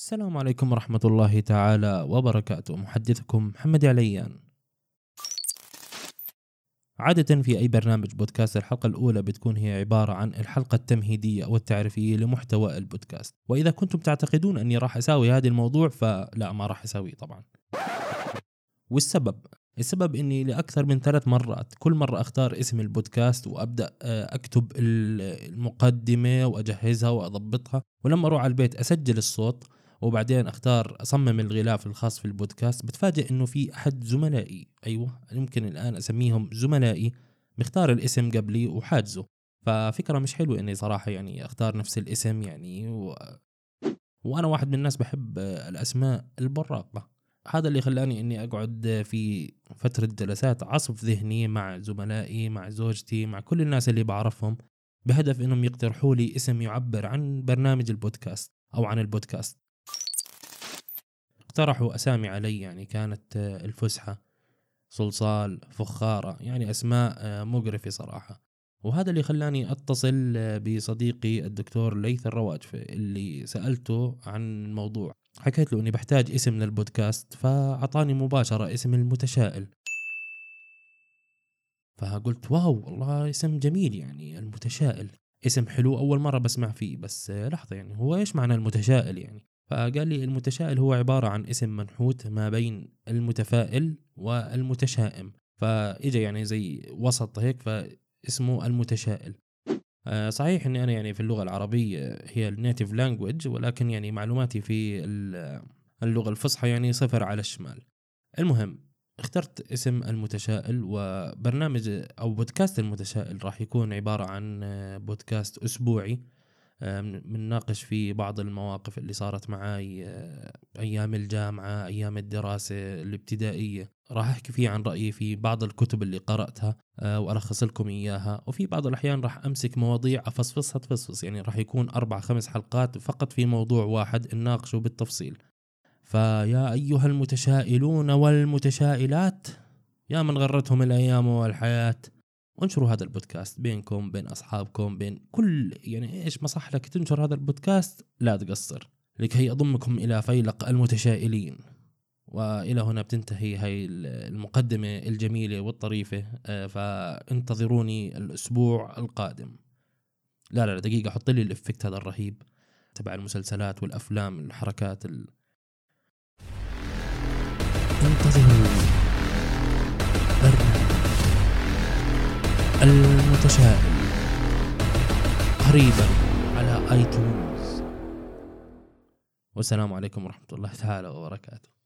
السلام عليكم ورحمة الله تعالى وبركاته. محدثكم محمد عليان. عادة في أي برنامج بودكاست الحلقة الأولى بتكون هي عبارة عن الحلقة التمهيدية أو التعريفية لمحتوى البودكاست. وإذا كنتم تعتقدون أني راح أساوي هذا الموضوع فلا ما راح أساويه طبعا. والسبب؟ السبب إني لأكثر من ثلاث مرات كل مرة أختار اسم البودكاست وأبدأ آه، أكتب المقدمة وأجهزها وأضبطها ولما أروح على البيت أسجل الصوت وبعدين أختار أصمم الغلاف الخاص في البودكاست. بتفاجئ إنه في أحد زملائي أيوه يمكن الآن أسميهم زملائي مختار الاسم قبلي وحاجزه. ففكرة مش حلوة إني صراحة يعني أختار نفس الاسم يعني و... وأنا واحد من الناس بحب الأسماء البراقة. هذا اللي خلاني إني أقعد في فترة جلسات عصف ذهني مع زملائي مع زوجتي مع كل الناس اللي بعرفهم بهدف إنهم يقترحوا لي اسم يعبر عن برنامج البودكاست أو عن البودكاست. اقترحوا أسامي علي يعني كانت الفسحة صلصال فخارة يعني أسماء مقرفة صراحة. وهذا اللي خلاني أتصل بصديقي الدكتور ليث الرواجفي اللي سألته عن الموضوع. حكيت له إني بحتاج اسم للبودكاست فأعطاني مباشرة اسم المتشائل. فقلت wow والله اسم جميل يعني المتشائل. اسم حلو أول مرة بسمع فيه بس لحظة يعني هو إيش معنى المتشائل يعني؟ فقال لي المتشائل هو عبارة عن اسم منحوت ما بين المتفائل والمتشائم. فاجى يعني زي وسط هيك فاسمه المتشائل. آه، صحيح إني أنا يعني في اللغة العربية هي ال native language ولكن يعني معلوماتي في اللغة الفصحى يعني صفر على الشمال. المهم اخترت اسم المتشائل وبرنامج أو بودكاست المتشائل راح يكون عبارة عن بودكاست أسبوعي. بنناقش فيه بعض المواقف اللي صارت معاي آه، أيام الجامعة أيام الدراسة الابتدائية. راح أحكي فيه عن رأيي في بعض الكتب اللي قرأتها آه، وألخص لكم إياها. وفي بعض الأحيان راح أمسك مواضيع أفصفصها تفصفص يعني راح يكون أربع خمس حلقات فقط في موضوع واحد نناقشه بالتفصيل. فيا أيها المتشائلون والمتشائلات يا من غرتهم الأيام والحياة. انشروا هذا البودكاست بينكم بين أصحابكم بين كل يعني إيش ما صح لك تنشر هذا البودكاست لا تقصر لكي اضمكم إلى فيلق المتشائلين. وإلى هنا بتنتهي هاي المقدمة الجميلة والطريفة آه، فانتظروني الأسبوع القادم. لا لا دقيقة حط لي ال effect هذا الرهيب تبع المسلسلات والأفلام الحركات ال... انتظروا المتشائم. قريبا على آيتونز. والسلام عليكم ورحمة الله تعالى وبركاته.